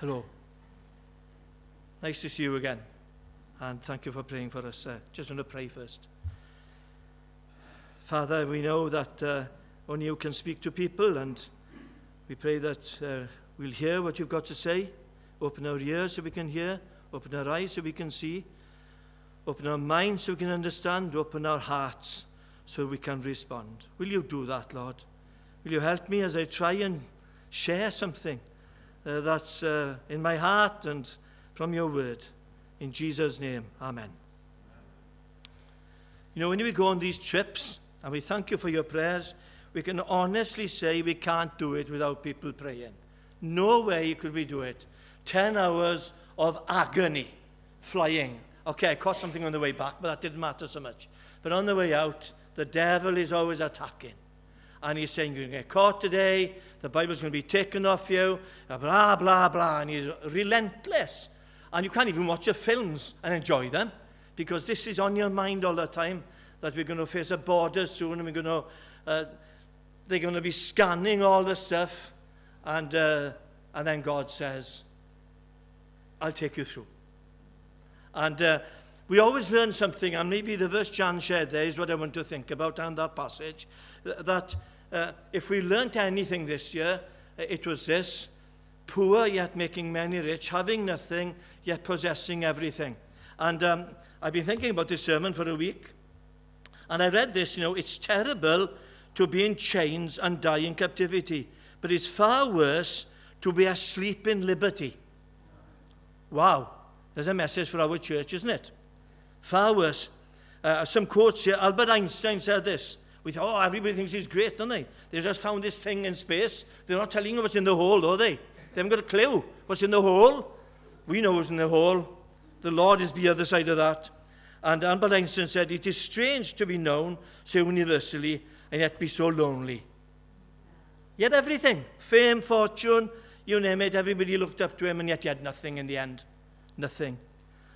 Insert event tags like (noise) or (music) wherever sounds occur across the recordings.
Hello. Nice to see you again. And thank you for praying for us. Uh, just want to pray first. Father, we know that uh, only you can speak to people, and we pray that uh, we'll hear what you've got to say. Open our ears so we can hear, open our eyes so we can see, open our minds so we can understand, open our hearts so we can respond. Will you do that, Lord? Will you help me as I try and share something uh, that's uh, in my heart and from your word? In Jesus' name, amen. You know, when we go on these trips, and we thank you for your prayers, we can honestly say we can't do it without people praying. No way could we do it. 10 hours of agony flying. Okay, I caught something on the way back, but that didn't matter so much. But on the way out, the devil is always attacking. and he's saying, You're going to get caught today, the Bible's going to be taken off you, blah, blah, blah. And he's relentless. And you can't even watch the films and enjoy them because this is on your mind all the time that we're going to face a border soon and we're going to, uh, they're going to be scanning all the stuff. And, uh, and then God says, I'll take you through. And uh, we always learn something, and maybe the verse Jan shared there is what I want to think about and that passage, that Uh, if we learnt anything this year, uh, it was this poor yet making many rich, having nothing yet possessing everything. And um, I've been thinking about this sermon for a week. And I read this, you know, it's terrible to be in chains and die in captivity, but it's far worse to be asleep in liberty. Wow, there's a message for our church, isn't it? Far worse. Uh, some quotes here. Albert Einstein said this We thought, oh, everybody thinks he's great, don't they? They just found this thing in space. They're not telling you what's in the hole, are they? They haven't got a clue what's in the hole. We know what's in the hole. The Lord is the other side of that. And Albert Einstein said, It is strange to be known so universally and yet be so lonely. Yet everything fame, fortune, you name it, everybody looked up to him, and yet he had nothing in the end. Nothing.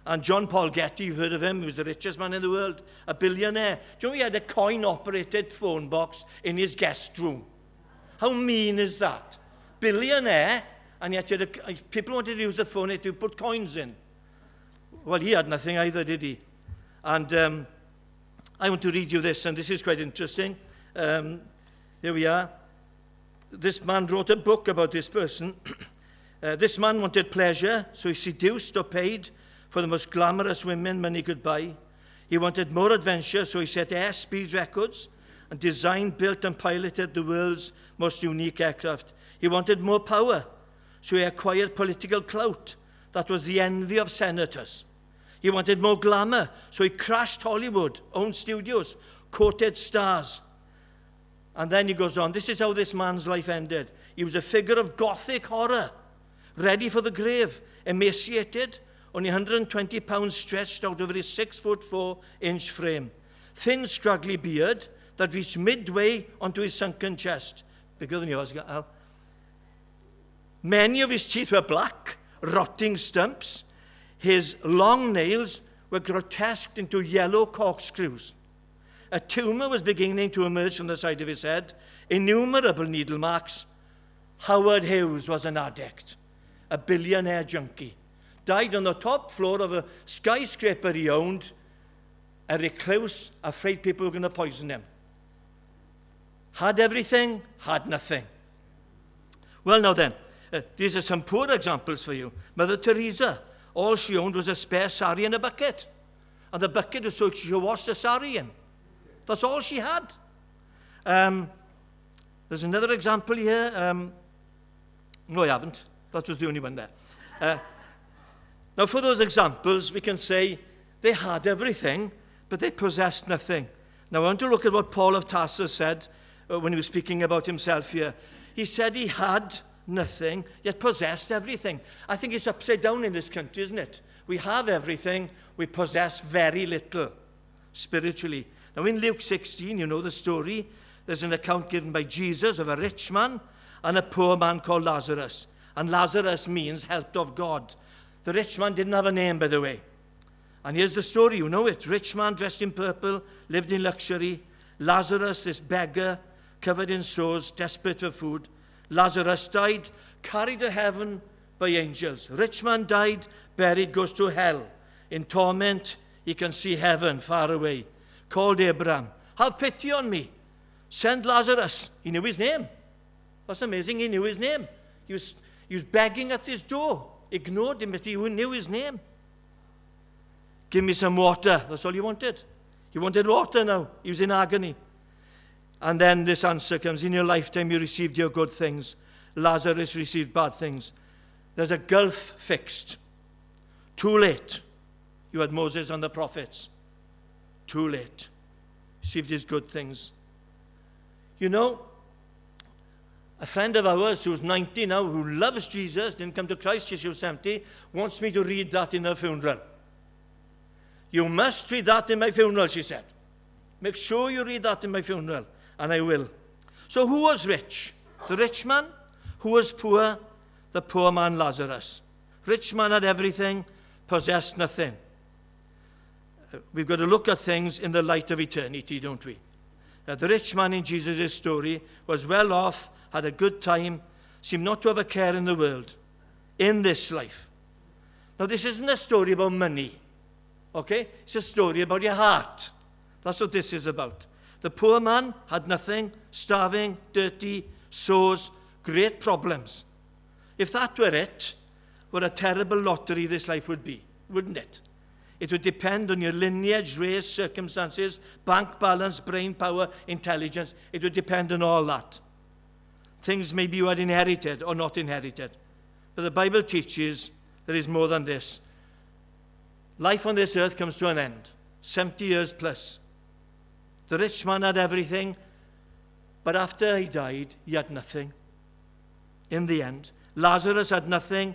And John Paul Getty, you've heard of him, he was the richest man in the world, a billionaire. Do you know he had a coin-operated phone box in his guest room? How mean is that? Billionaire, and yet a, if people wanted to use the phone, they would put coins in. Well, he had nothing either, did he? And um, I want to read you this, and this is quite interesting. Um, here we are. This man wrote a book about this person. (clears throat) uh, this man wanted pleasure, so he seduced or paid for the most glamorous women money could buy. He wanted more adventure, so he set airspeed records and designed, built and piloted the world's most unique aircraft. He wanted more power, so he acquired political clout that was the envy of senators. He wanted more glamour, so he crashed Hollywood, owned studios, courted stars. And then he goes on, this is how this man's life ended. He was a figure of gothic horror, ready for the grave, emaciated, only 120 pounds stretched out over his six foot four inch frame. Thin, scraggly beard that reached midway onto his sunken chest. Bigger than yours, Al. Many of his teeth were black, rotting stumps. His long nails were grotesqued into yellow corkscrews. A tumour was beginning to emerge from the side of his head, innumerable needle marks. Howard Hughes was an addict, a billionaire junkie died on the top floor of a skyscraper he owned, a recluse, afraid people were going to poison him. Had everything, had nothing. Well, now then, uh, these are some poor examples for you. Mother Teresa, all she owned was a spare sari and a bucket. And the bucket was so she could wash the sari in. That's all she had. Um, there's another example here. Um, no, I haven't. That was the only one there. Uh, Now, for those examples, we can say they had everything, but they possessed nothing. Now, I want to look at what Paul of Tarsus said uh, when he was speaking about himself here. He said he had nothing, yet possessed everything. I think it's upside down in this country, isn't it? We have everything, we possess very little spiritually. Now, in Luke 16, you know the story, there's an account given by Jesus of a rich man and a poor man called Lazarus. And Lazarus means helped of God. The rich man didn't have a name, by the way. And here's the story, you know it. Rich man dressed in purple, lived in luxury. Lazarus, this beggar, covered in sores, desperate for food. Lazarus died, carried to heaven by angels. Rich man died, buried, goes to hell. In torment, he can see heaven far away. Called Abraham, Have pity on me. Send Lazarus. He knew his name. That's amazing. He knew his name. He was, he was begging at his door. Ignored him, but he knew his er name. Give me some water. That's all he wanted. He wanted water now. He was in agony. And then this answer comes In your lifetime, you received your good things. Lazarus received bad things. There's a gulf fixed. Too late. You had Moses and the prophets. Too late. Received his good things. You know, a friend of ours who's 90 now, who loves Jesus, didn't come to Christ she was 70, wants me to read that in her funeral. You must read that in my funeral, she said. Make sure you read that in my funeral, and I will. So, who was rich? The rich man? Who was poor? The poor man Lazarus. Rich man had everything, possessed nothing. Uh, we've got to look at things in the light of eternity, don't we? Uh, the rich man in Jesus' story was well off, had a good time, seemed not to have a care in the world, in this life. Now, this isn't a story about money, okay? It's a story about your heart. That's what this is about. The poor man had nothing, starving, dirty, sores, great problems. If that were it, what a terrible lottery this life would be, wouldn't it? It would depend on your lineage, race, circumstances, bank balance, brain power, intelligence. It would depend on all that. Things maybe you had inherited or not inherited. But the Bible teaches there is more than this. Life on this earth comes to an end, 70 years plus. The rich man had everything, but after he died, he had nothing. In the end, Lazarus had nothing,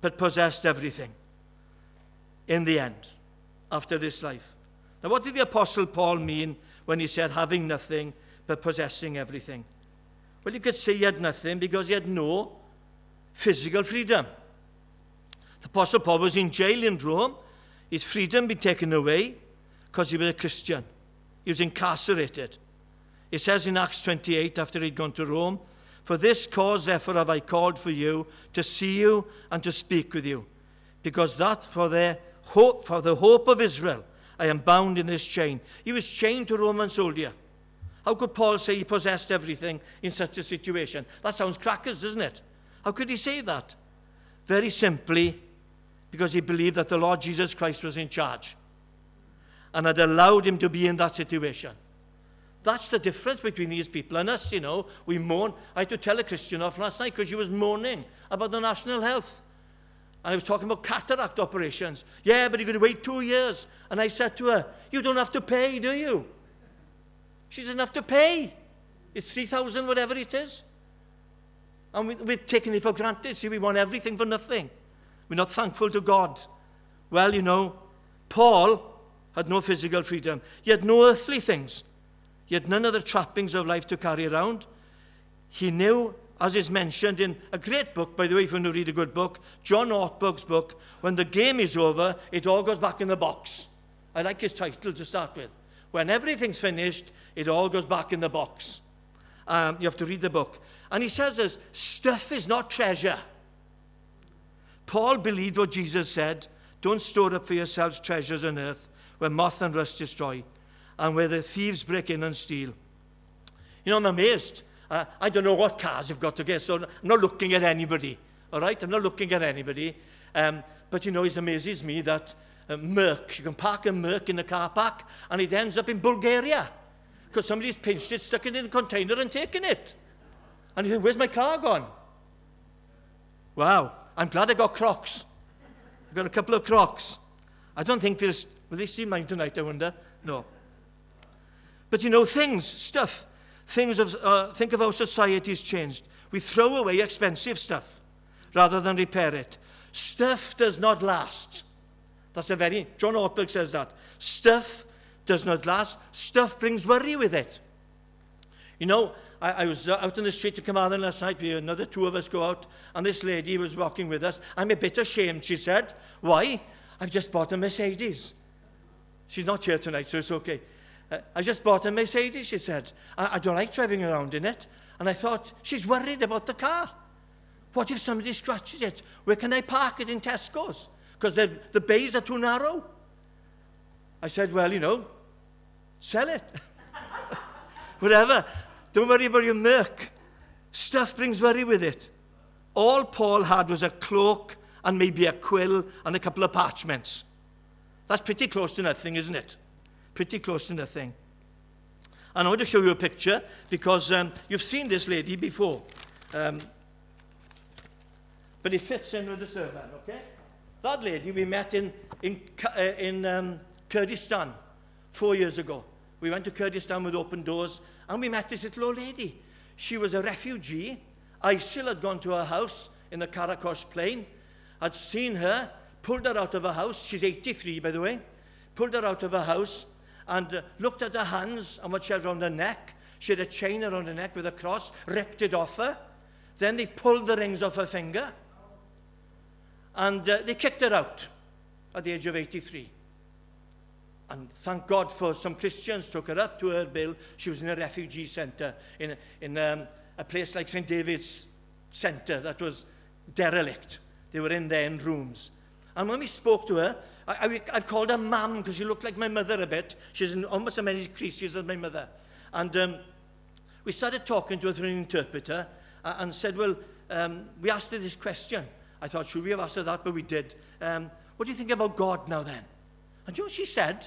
but possessed everything. In the end, after this life. Now, what did the Apostle Paul mean when he said having nothing, but possessing everything? Well, you could say he had nothing because he had no physical freedom. The Apostle Paul was in jail in Rome. His freedom been taken away because he was a Christian. He was incarcerated. It says in Acts 28, after he'd gone to Rome, For this cause, therefore, have I called for you, to see you and to speak with you. Because that for, their hope, for the hope of Israel, I am bound in this chain. He was chained to a Roman soldier. How could Paul say he possessed everything in such a situation? That sounds crackers, doesn't it? How could he say that? Very simply, because he believed that the Lord Jesus Christ was in charge and had allowed him to be in that situation. That's the difference between these people and us, you know. We mourn. I had to tell a Christian off last night because she was mourning about the national health. And I was talking about cataract operations. Yeah, but you're going to wait two years. And I said to her, You don't have to pay, do you? She doesn't have to pay. It's 3,000, whatever it is. And we, we've taken it for granted. See, we want everything for nothing. We're not thankful to God. Well, you know, Paul had no physical freedom. He had no earthly things. He had none of the trappings of life to carry around. He knew, as is mentioned in a great book, by the way, if you want to read a good book, John Ortberg's book, when the game is over, it all goes back in the box. I like his title to start with. When everything's finished, it all goes back in the box. Um, you have to read the book. And he says this stuff is not treasure. Paul believed what Jesus said don't store up for yourselves treasures on earth where moth and rust destroy and where the thieves break in and steal. You know, I'm amazed. Uh, I don't know what cars you've got to get, so I'm not looking at anybody. All right? I'm not looking at anybody. Um, but you know, it amazes me that Merc. You can park a Merc in the car park and it ends up in Bulgaria because somebody's pinched it, stuck it in a container and taken it. And you think, where's my car gone? Wow, I'm glad I got Crocs. I've got a couple of Crocs. I don't think there's, will they see mine tonight, I wonder? No. But you know, things, stuff, things of, uh, think of how society's changed. We throw away expensive stuff rather than repair it. Stuff does not last. That's a very, John Ortberg says that. Stuff does not last. Stuff brings worry with it. You know, I, I was out in the street to Carmarthen last night. We, another two of us go out, and this lady was walking with us. I'm a bit ashamed, she said. Why? I've just bought a Mercedes. She's not here tonight, so it's okay. Uh, I just bought a Mercedes, she said. I, I don't like driving around in it. And I thought, she's worried about the car. What if somebody scratches it? Where can I park it in Tesco's? because the bays are too narrow. I said, well, you know, sell it. (laughs) Whatever. Don't worry about your milk. Stuff brings worry with it. All Paul had was a cloak and maybe a quill and a couple of parchments. That's pretty close to nothing, isn't it? Pretty close to nothing. And I want to show you a picture because um, you've seen this lady before. Um, but it fits in with the servant, okay? That lady we met in, in, uh, in um, Kurdistan four years ago. We went to Kurdistan with open doors and we met this little old lady. She was a refugee. ISIL had gone to her house in the Karakosh plain, had seen her, pulled her out of her house. She's 83, by the way. Pulled her out of her house and uh, looked at her hands and what she had around her neck. She had a chain around her neck with a cross, ripped it off her. Then they pulled the rings off her finger. And uh, they kicked her out at the age of 83. And thank God for some Christians took her up to her bill. She was in a refugee centre, in, in um, a place like St David's centre that was derelict. They were in there in rooms. And when we spoke to her, I, I, I've called her Mam because she looked like my mother a bit. She's in almost as many creases as my mother. And um, we started talking to her through an interpreter uh, and said, well, um, we asked her this question. I thought, should we have asked her that? But we did. Um, what do you think about God now then? And you know she said?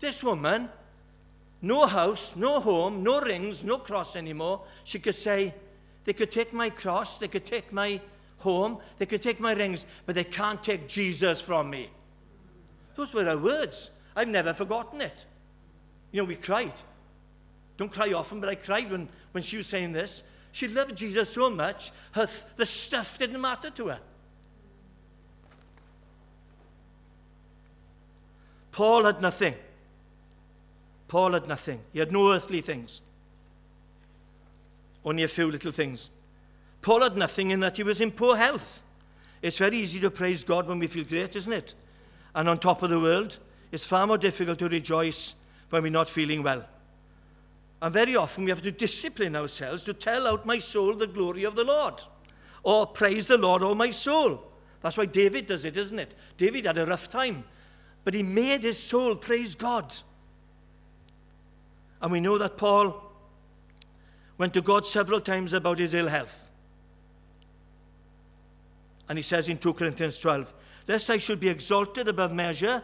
This woman, no house, no home, no rings, no cross anymore. She could say, they could take my cross, they could take my home, they could take my rings, but they can't take Jesus from me. Those were her words. I've never forgotten it. You know, we cried. Don't cry often, but I cried when, when she was saying this. She loved Jesus so much, her, the stuff didn't matter to her. Paul had nothing. Paul had nothing. He had no earthly things, only a few little things. Paul had nothing in that he was in poor health. It's very easy to praise God when we feel great, isn't it? And on top of the world, it's far more difficult to rejoice when we're not feeling well. And very often we have to discipline ourselves to tell out my soul the glory of the Lord. Or praise the Lord, all oh my soul. That's why David does it, isn't it? David had a rough time. But he made his soul praise God. And we know that Paul went to God several times about his ill health. And he says in 2 Corinthians 12, Lest I should be exalted above measure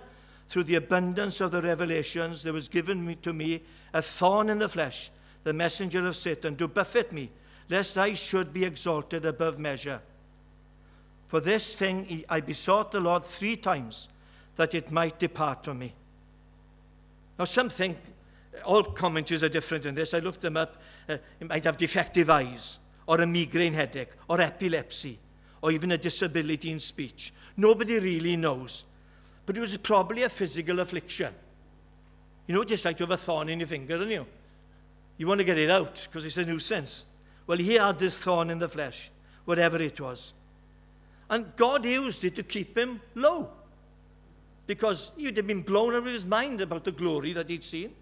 through the abundance of the revelations, there was given me, to me a thorn in the flesh, the messenger of Satan, to buffet me, lest I should be exalted above measure. For this thing I besought the Lord three times, that it might depart from me. Now, some think all commentaries are different in this. I looked them up. Uh, it might have defective eyes, or a migraine headache, or epilepsy, or even a disability in speech. Nobody really knows. But it was probably a physical affliction. You know, just like to have a thorn in your finger, don't you? You want to get it out because it's a nuisance. Well, he had this thorn in the flesh, whatever it was. And God used it to keep him low because he'd have been blown out of his mind about the glory that he'd seen.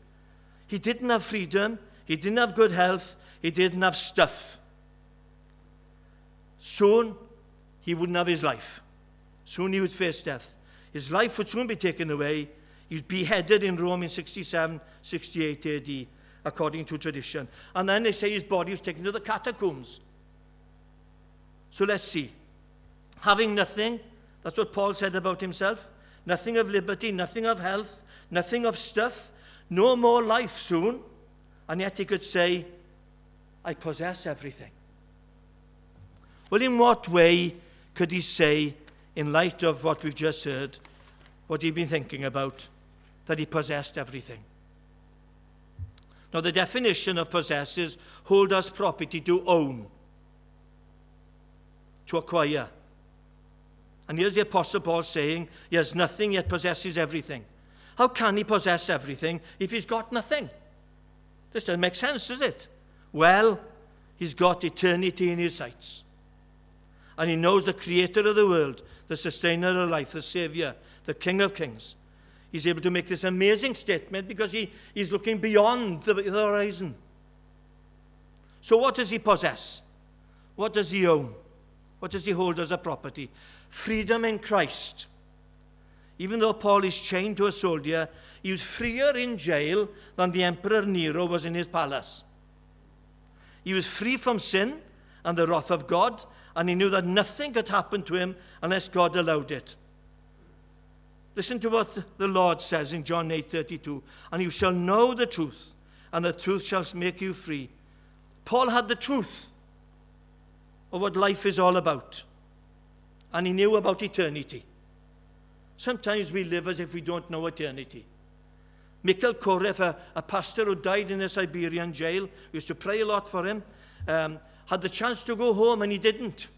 He didn't have freedom, he didn't have good health, he didn't have stuff. Soon, he wouldn't have his life. Soon he would face death. His life would soon be taken away. He'd be beheaded in Rome in 67, 68 AD, according to tradition. And then they say his body was taken to the catacombs. So let's see. Having nothing, that's what Paul said about himself. Nothing of liberty, nothing of health, nothing of stuff, no more life soon, and yet he could say, I possess everything. Well, in what way could he say, in light of what we've just heard, what he'd been thinking about, that he possessed everything? Now, the definition of possess is hold as property to own, to acquire. And here's the Apostle Paul saying, He has nothing, yet possesses everything. How can he possess everything if he's got nothing? This doesn't make sense, does it? Well, he's got eternity in his sights. And he knows the creator of the world, the sustainer of life, the savior, the king of kings. He's able to make this amazing statement because he, he's looking beyond the, the horizon. So, what does he possess? What does he own? What does he hold as a property? freedom in Christ. Even though Paul is chained to a soldier, he was freer in jail than the Emperor Nero was in his palace. He was free from sin and the wrath of God, and he knew that nothing could happen to him unless God allowed it. Listen to what the Lord says in John 8:32, and you shall know the truth, and the truth shall make you free. Paul had the truth of what life is all about. And he knew about eternity. Sometimes we live as if we don't know eternity. Mikhail Khorev, a, a pastor who died in a Siberian jail, we used to pray a lot for him, um, had the chance to go home and he didn't.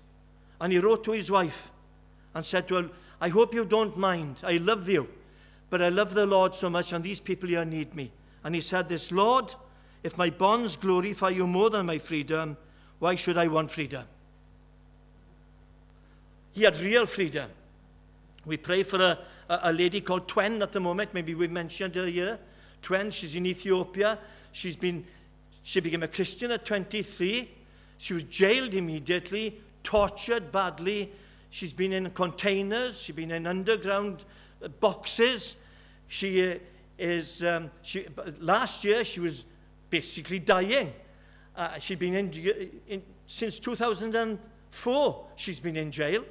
And he wrote to his wife and said to her, I hope you don't mind. I love you. But I love the Lord so much, and these people here need me. And he said this, Lord, if my bonds glorify you more than my freedom, why should I want freedom? He had real freedom. We pray for a, a, a lady called Twen at the moment. Maybe we've mentioned her here. Twen, she's in Ethiopia. She's been, she became a Christian at 23. She was jailed immediately, tortured badly. She's been in containers. She's been in underground boxes. She uh, is, um, she, last year she was basically dying. Uh, she'd been in, in, since 2004, she's been in jail.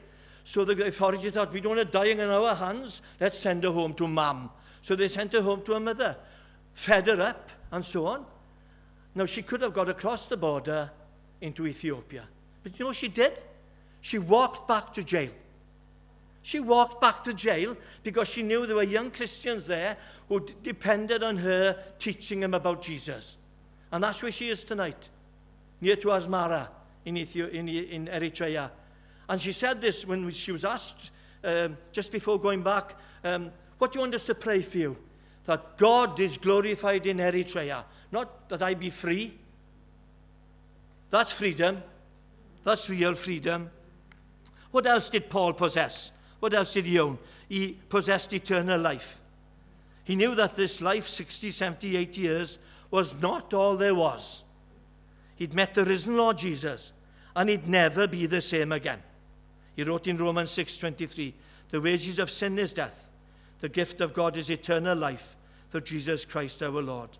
So the authority thought, we don't want her dying in our hands. Let's send her home to mum. So they sent her home to her mother, fed her up, and so on. Now, she could have got across the border into Ethiopia. But you know she did? She walked back to jail. She walked back to jail because she knew there were young Christians there who depended on her teaching them about Jesus. And that's where she is tonight, near to Asmara in, Ethiopia, in, in Eritrea. And she said this when she was asked um, just before going back, um, What do you want us to pray for you? That God is glorified in Eritrea. Not that I be free. That's freedom. That's real freedom. What else did Paul possess? What else did he own? He possessed eternal life. He knew that this life, 60, 70, 80 years, was not all there was. He'd met the risen Lord Jesus, and he'd never be the same again. He wrote in Romans 6:23, "The wages of sin is death; the gift of God is eternal life through Jesus Christ our Lord."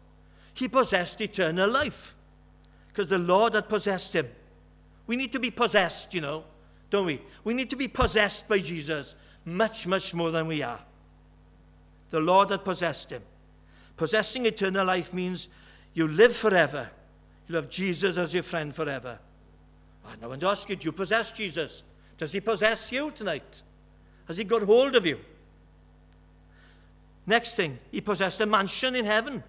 He possessed eternal life because the Lord had possessed him. We need to be possessed, you know, don't we? We need to be possessed by Jesus much, much more than we are. The Lord had possessed him. Possessing eternal life means you live forever. You have Jesus as your friend forever. Ah, I now want to ask you, do you possess Jesus? Does he possess you tonight? Has he got hold of you? Next thing, he possessed a mansion in heaven.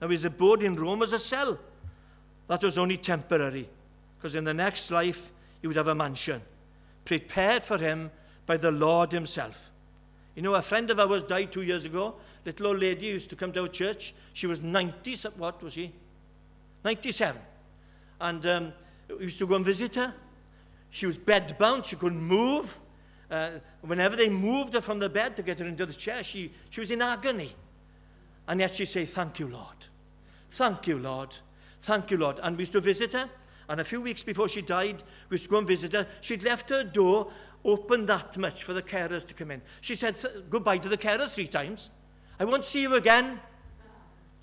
Now, his abode in Rome was a cell. That was only temporary, because in the next life, he would have a mansion prepared for him by the Lord himself. You know, a friend of ours died two years ago. Little old lady used to come to our church. She was 90, what was she? 97. And um, we used to go and visit her. She was bedbound. She couldn't move. Uh, whenever they moved her from the bed to get her into the chair, she, she was in agony. And yet she'd say, Thank you, Lord. Thank you, Lord. Thank you, Lord. And we used to visit her. And a few weeks before she died, we used to go and visit her. She'd left her door open that much for the carers to come in. She said goodbye to the carers three times. I won't see you again.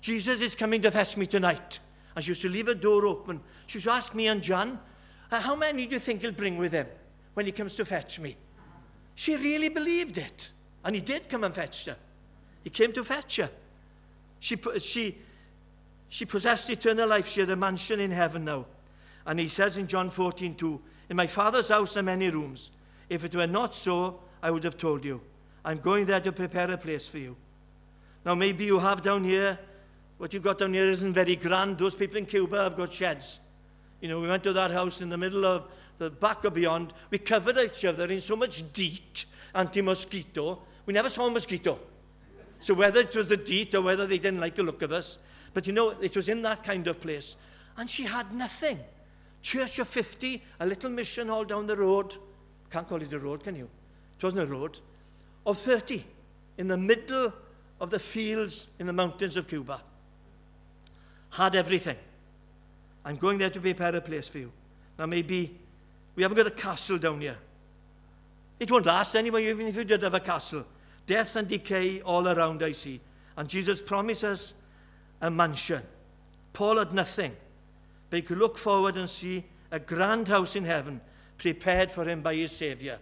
Jesus is coming to fetch me tonight. And she used to leave her door open. She used to ask me and John, how many do you think he'll bring with him when he comes to fetch me? She really believed it. And he did come and fetch her. He came to fetch her. She, she, she possessed eternal life. She had a mansion in heaven now. And he says in John 14, 2, In my Father's house are many rooms. If it were not so, I would have told you. I'm going there to prepare a place for you. Now, maybe you have down here, what you've got down here isn't very grand. Those people in Cuba have got sheds. You know, we went to that house in the middle of the back or beyond. We covered each other in so much DEET, anti-mosquito. We never saw a mosquito. So whether it was the DEET or whether they didn't like the look of us, but you know, it was in that kind of place. And she had nothing. Church of 50, a little mission hall down the road. Can't call it a road, can you? It wasn't a road. Of 30, in the middle of the fields in the mountains of Cuba. Had everything. I'm going there to prepare a place for you. Now, maybe We haven't got a castle down here. It won't last anyway, even if you did have a castle. Death and decay all around, I see. And Jesus promises a mansion. Paul had nothing, but he could look forward and see a grand house in heaven prepared for him by his Saviour.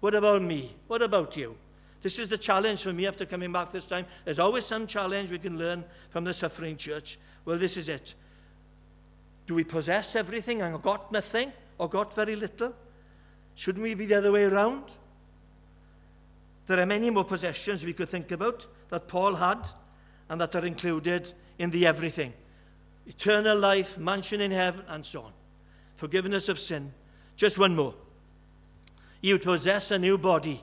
What about me? What about you? This is the challenge for me after coming back this time. There's always some challenge we can learn from the suffering church. Well, this is it. Do we possess everything and got nothing or got very little? Shouldn't we be the other way around? There are many more possessions we could think about that Paul had and that are included in the everything eternal life, mansion in heaven, and so on. Forgiveness of sin. Just one more. You possess a new body,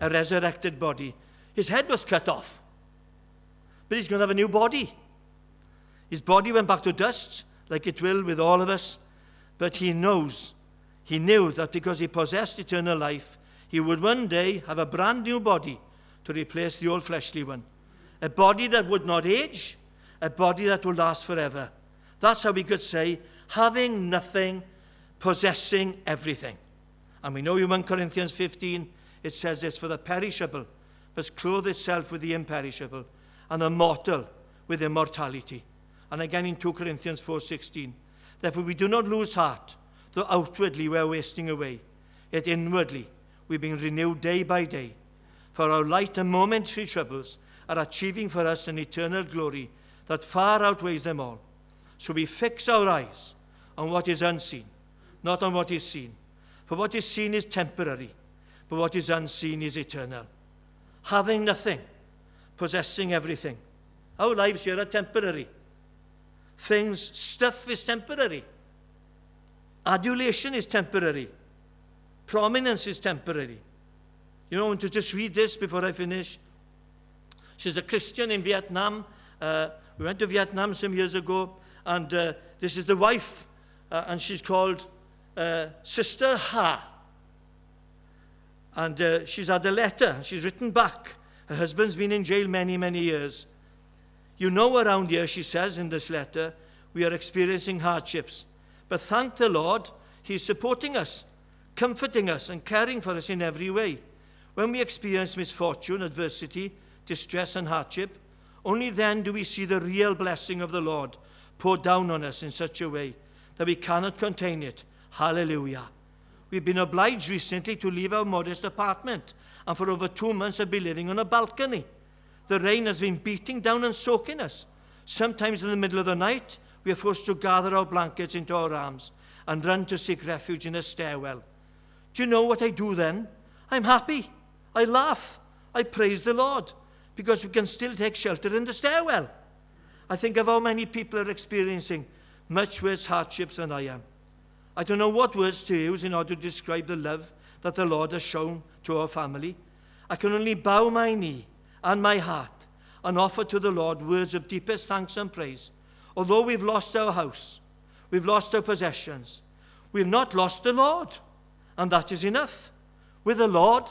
a resurrected body. His head was cut off, but he's going to have a new body. His body went back to dust, like it will with all of us, but he knows, he knew that because he possessed eternal life, he would one day have a brand new body to replace the old fleshly one. A body that would not age, a body that will last forever. That's how we could say, having nothing, possessing everything. And we know in 1 Corinthians 15, it says this, for the perishable must clothe itself with the imperishable, and the mortal with immortality. And again in 2 Corinthians 4.16, therefore we do not lose heart, though outwardly we are wasting away, yet inwardly we're being renewed day by day. For our light and momentary troubles are achieving for us an eternal glory that far outweighs them all. So we fix our eyes on what is unseen, not on what is seen. For what is seen is temporary, but what is unseen is eternal. Having nothing, possessing everything. Our lives here are temporary. Things, stuff is temporary. Adulation is temporary. Prominence is temporary. You know, and to just read this before I finish. She's a Christian in Vietnam. Uh, we went to Vietnam some years ago, and uh, this is the wife, uh, and she's called uh, Sister Ha. And uh, she's had a letter, she's written back. Her husband's been in jail many, many years. You know, around here, she says in this letter, we are experiencing hardships. But thank the Lord, He's supporting us, comforting us, and caring for us in every way. When we experience misfortune, adversity, distress, and hardship, only then do we see the real blessing of the Lord poured down on us in such a way that we cannot contain it. Hallelujah. We've been obliged recently to leave our modest apartment and for over two months have been living on a balcony. The rain has been beating down and soaking us. Sometimes in the middle of the night, we are forced to gather our blankets into our arms and run to seek refuge in a stairwell. Do you know what I do then? I'm happy. I laugh. I praise the Lord because we can still take shelter in the stairwell. I think of how many people are experiencing much worse hardships than I am. I don't know what words to use in order to describe the love that the Lord has shown to our family. I can only bow my knee and my heart and offer to the Lord words of deepest thanks and praise. Although we've lost our house, we've lost our possessions, we've not lost the Lord, and that is enough. With the Lord,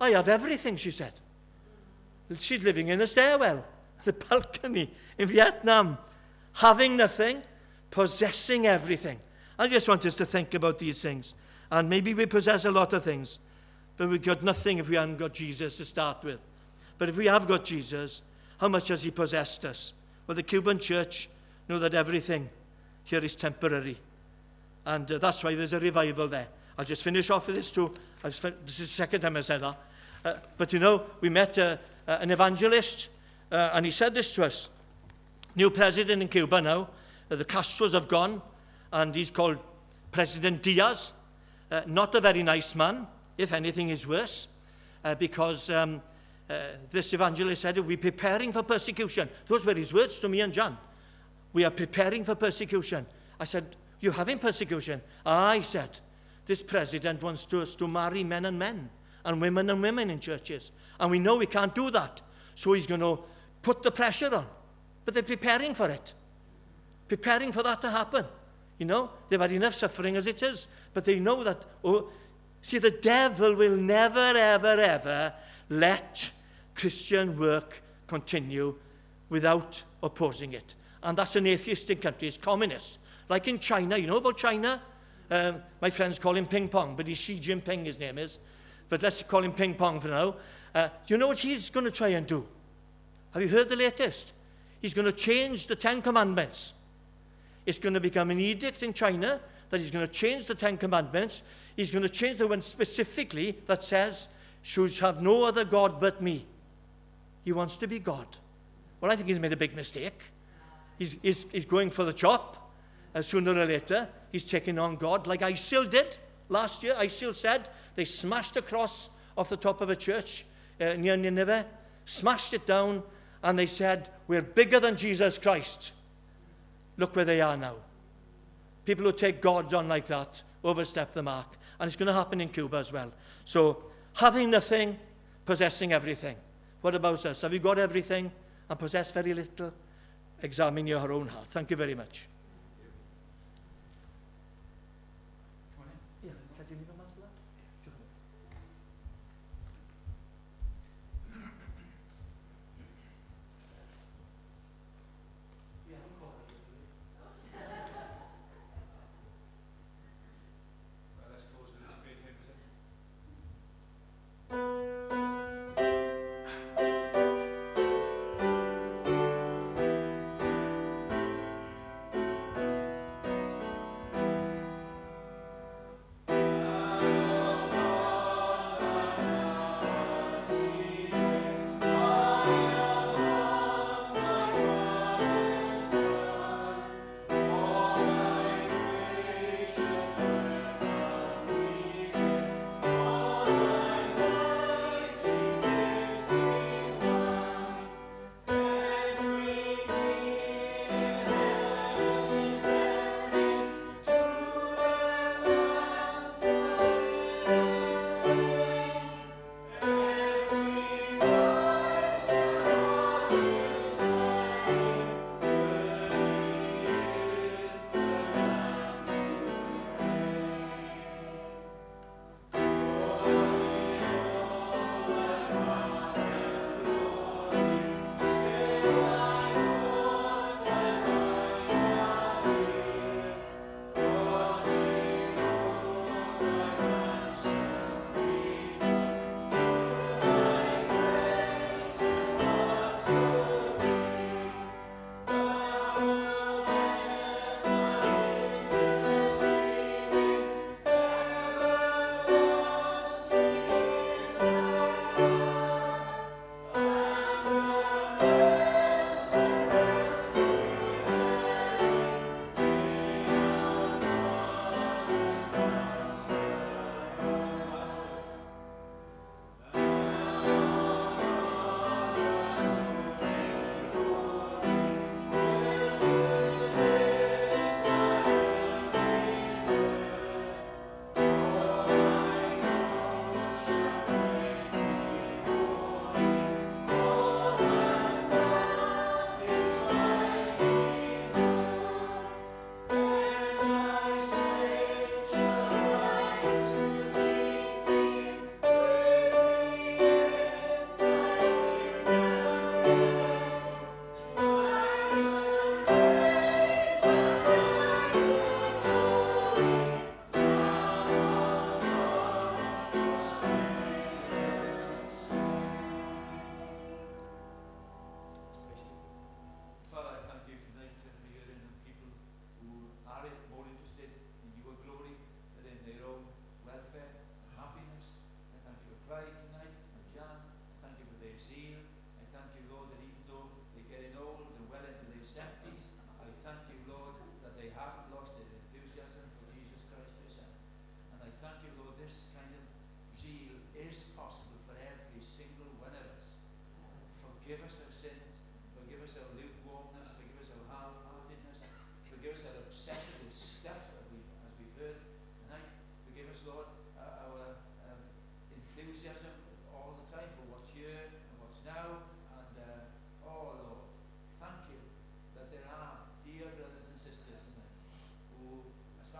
I have everything, she said. She's living in a stairwell, (laughs) the balcony in Vietnam, having nothing, possessing everything. I just want us to think about these things. And maybe we possess a lot of things, but we've got nothing if we haven't got Jesus to start with. But if we have got Jesus, how much has he possessed us? Well, the Cuban church know that everything here is temporary. And uh, that's why there's a revival there. I'll just finish off with this too. I've this is the second time I said that. Uh, but you know, we met uh, uh, an evangelist uh, and he said this to us. New president in Cuba now. Uh, the Castros have gone and he's called President Diaz. Uh, not a very nice man, if anything is worse, uh, because um, uh, this evangelist said, We're preparing for persecution. Those were his words to me and John. We are preparing for persecution. I said, You're having persecution? He said, This president wants us to marry men and men and women and women in churches. And we know we can't do that. So he's going to put the pressure on. But they're preparing for it, preparing for that to happen. You know, they've had enough suffering as it is. But they know that, oh, see, the devil will never, ever, ever Let Christian work continue without opposing it. And that's an atheist in countries, communist. Like in China, you know about China? Um, my friends call him Ping Pong, but he's Xi Jinping, his name is. But let's call him Ping Pong for now. Uh, you know what he's going to try and do? Have you heard the latest? He's going to change the Ten Commandments. It's going to become an edict in China that he's going to change the Ten Commandments. He's going to change the one specifically that says "You shall have no other God but me. He wants to be God. Well, I think he's made a big mistake. He's, he's, he's going for the chop. Uh, sooner or later, he's taking on God like ISIL did last year. ISIL said they smashed a cross off the top of a church uh, near Nineveh, smashed it down, and they said, We're bigger than Jesus Christ. Look where they are now. People who take God on like that overstep the mark. And it's going to happen in Cuba as well. So, having nothing, possessing everything. What about us? Have you got everything and possess very little? Examine your own heart. Thank you very much.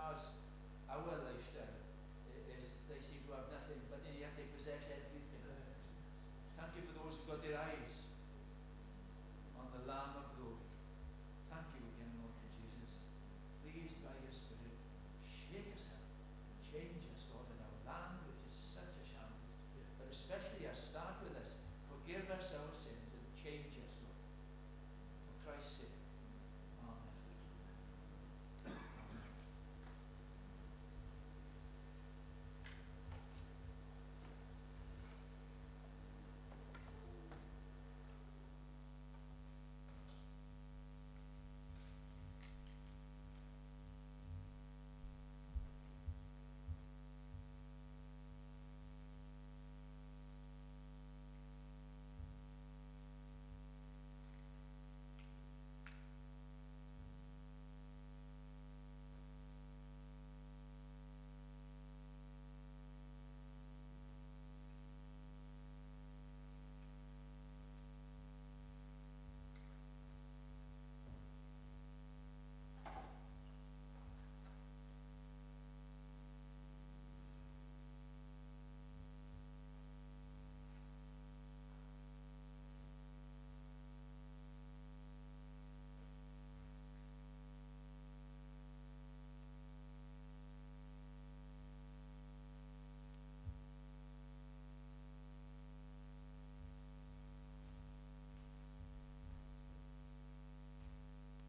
cars, our lifestyle uh, is they seem to have nothing, but in yet they possess everything. Thank you for those who got their eyes on the Lamb of God. Thank you again, Lord Jesus. Please, by your Spirit, shake us up, change us, Lord, in our land, which is such a shambles, but especially